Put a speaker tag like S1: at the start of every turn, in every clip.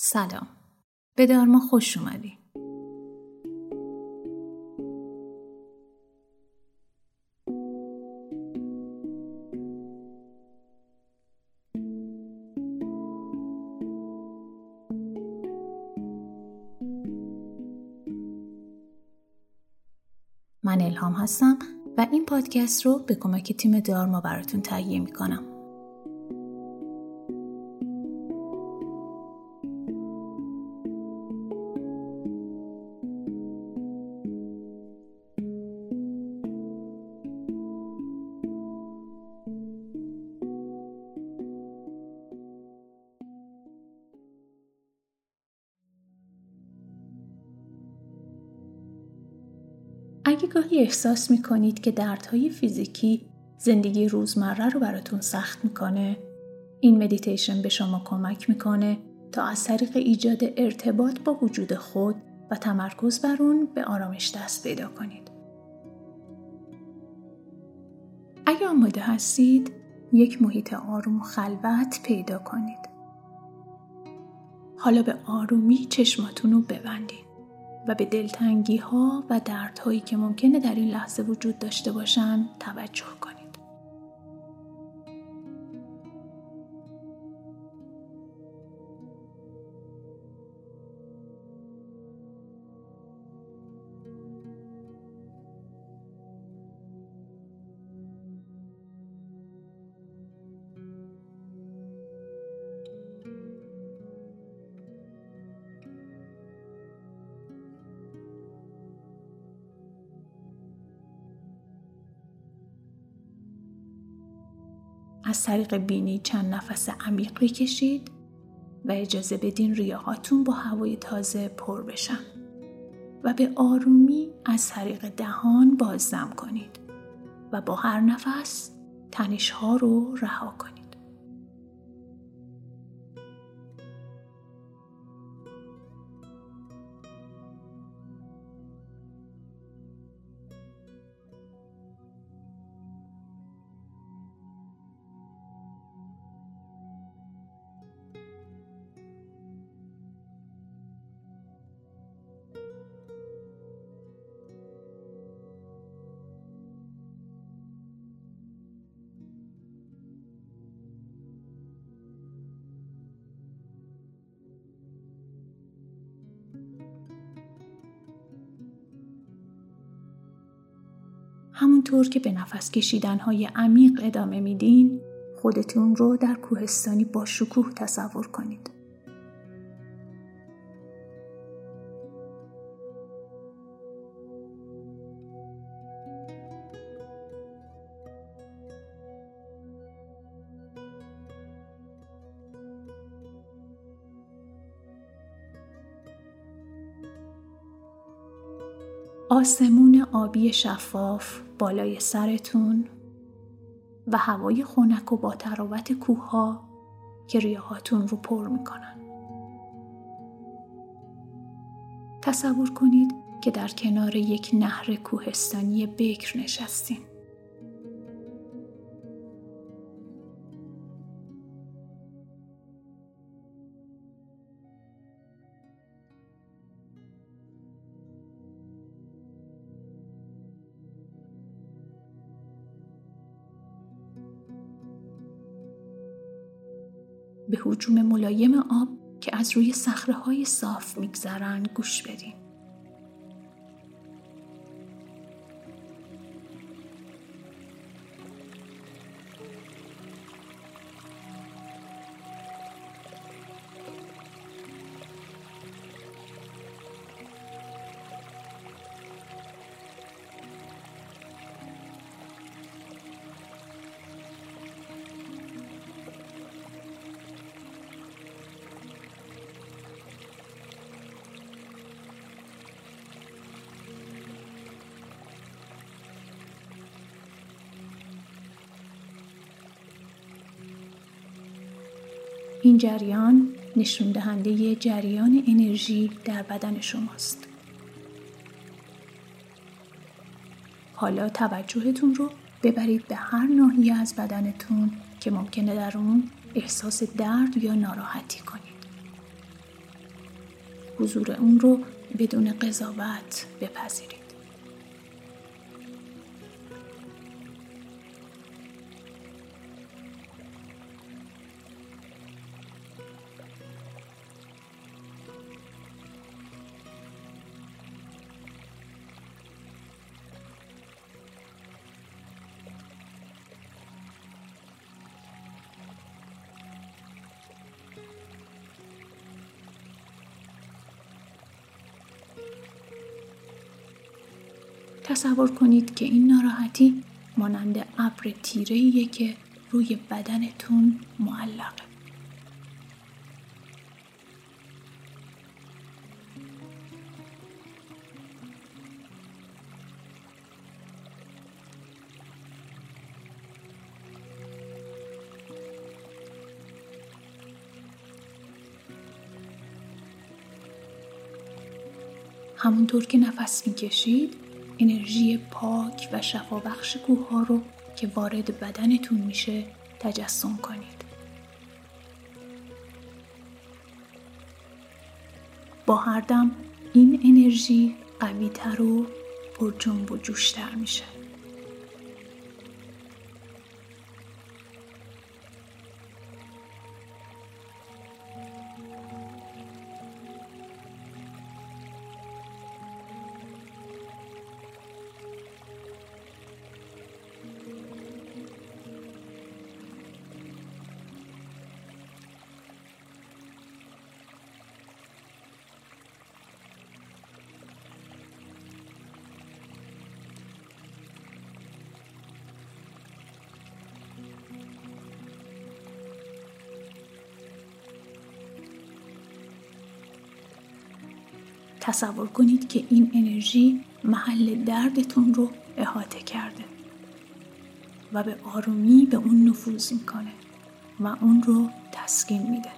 S1: سلام. به دارما خوش اومدی. من الهام هستم و این پادکست رو به کمک تیم دارما براتون تهیه می‌کنم. اگه گاهی احساس می‌کنید که دردهای فیزیکی زندگی روزمره رو براتون سخت می‌کنه این مدیتیشن به شما کمک می‌کنه تا از طریق ایجاد ارتباط با وجود خود و تمرکز بر اون به آرامش دست پیدا کنید. اگه آماده هستید یک محیط آروم و خلوت پیدا کنید. حالا به آرومی چشماتون رو ببندید. و به دلتنگی ها و دردهایی که ممکنه در این لحظه وجود داشته باشن توجه کنید. از طریق بینی چند نفس عمیق بکشید و اجازه بدین ریاهاتون با هوای تازه پر بشن و به آرومی از طریق دهان بازدم کنید و با هر نفس تنش ها رو رها کنید. همونطور که به نفس کشیدن های عمیق ادامه میدین خودتون رو در کوهستانی با شکوه تصور کنید. آسمون آبی شفاف بالای سرتون و هوای خنک و با تراوت کوه که ریاهاتون رو پر می‌کنن. تصور کنید که در کنار یک نهر کوهستانی بکر نشستین. به حجوم ملایم آب که از روی صخره های صاف میگذرن گوش بدین. این جریان نشون دهنده جریان انرژی در بدن شماست. حالا توجهتون رو ببرید به هر ناحیه از بدنتون که ممکنه در اون احساس درد یا ناراحتی کنید. حضور اون رو بدون قضاوت بپذیرید. تصور کنید که این ناراحتی مانند ابر تیره که روی بدنتون معلقه. همونطور که نفس می‌کشید انرژی پاک و شفابخش کوه ها رو که وارد بدنتون میشه تجسم کنید. با هر دم این انرژی قویتر و پرجنب و جوشتر میشه. تصور کنید که این انرژی محل دردتون رو احاطه کرده و به آرومی به اون نفوذ می‌کنه و اون رو تسکین میده.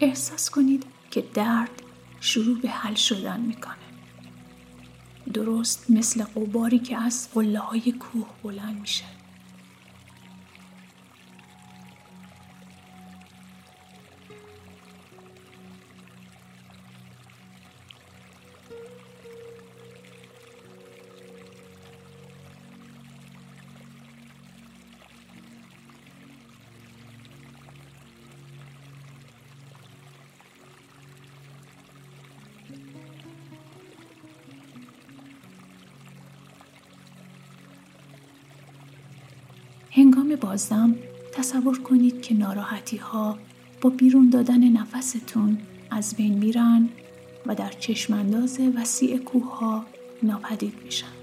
S1: احساس کنید که درد شروع به حل شدن می‌کنه. درست مثل قباری که از قله های کوه بلند میشه. هنگام بازدم تصور کنید که ناراحتی ها با بیرون دادن نفستون از بین میرن و در چشمانداز وسیع کوه ها ناپدید میشن.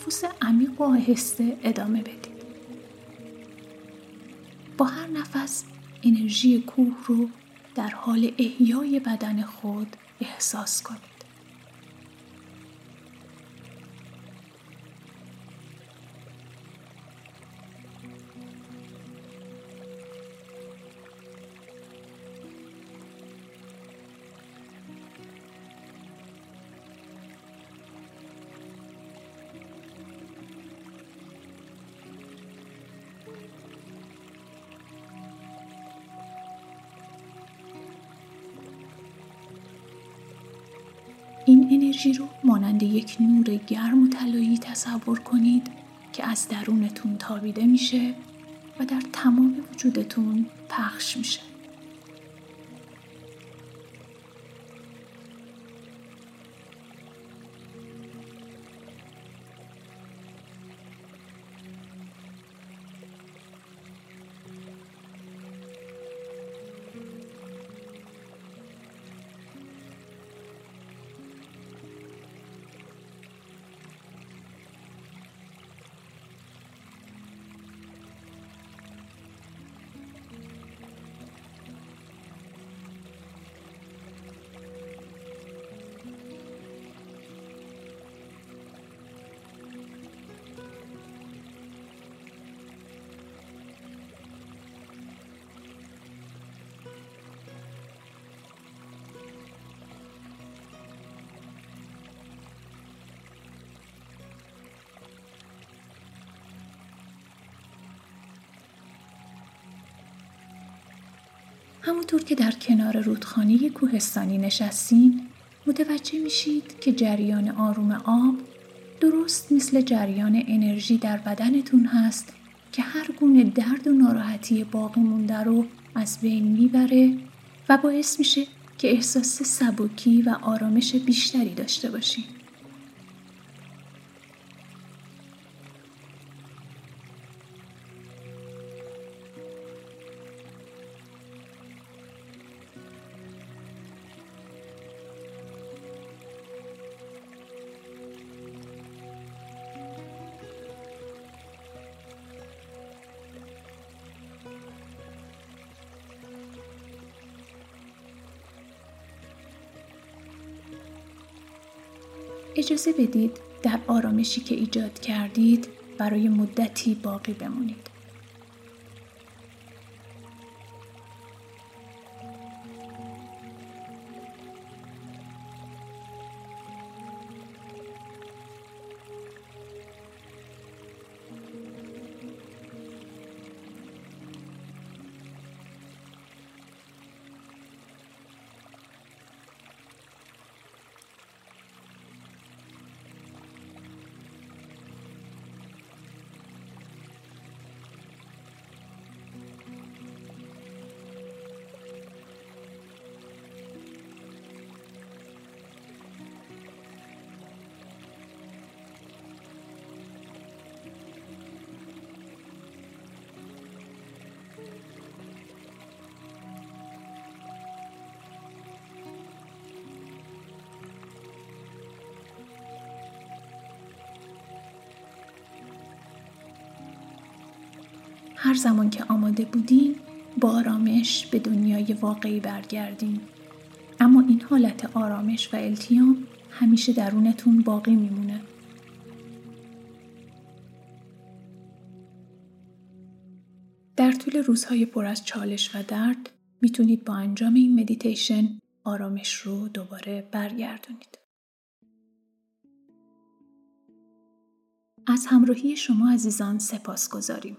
S1: تنفس عمیق و آهسته ادامه بدید. با هر نفس انرژی کوه رو در حال احیای بدن خود احساس کنید. این انرژی رو مانند یک نور گرم و طلایی تصور کنید که از درونتون تابیده میشه و در تمام وجودتون پخش میشه. همونطور که در کنار رودخانه کوهستانی نشستین متوجه میشید که جریان آروم آب درست مثل جریان انرژی در بدنتون هست که هر گونه درد و ناراحتی باقی مونده رو از بین می‌بره و باعث میشه که احساس سبکی و آرامش بیشتری داشته باشید. اجازه بدید در آرامشی که ایجاد کردید برای مدتی باقی بمونید. هر زمان که آماده بودین با آرامش به دنیای واقعی برگردین اما این حالت آرامش و التیام همیشه درونتون باقی میمونه در طول روزهای پر از چالش و درد می‌تونید با انجام این مدیتیشن آرامش رو دوباره برگردونید. از همراهی شما عزیزان سپاس گذاریم.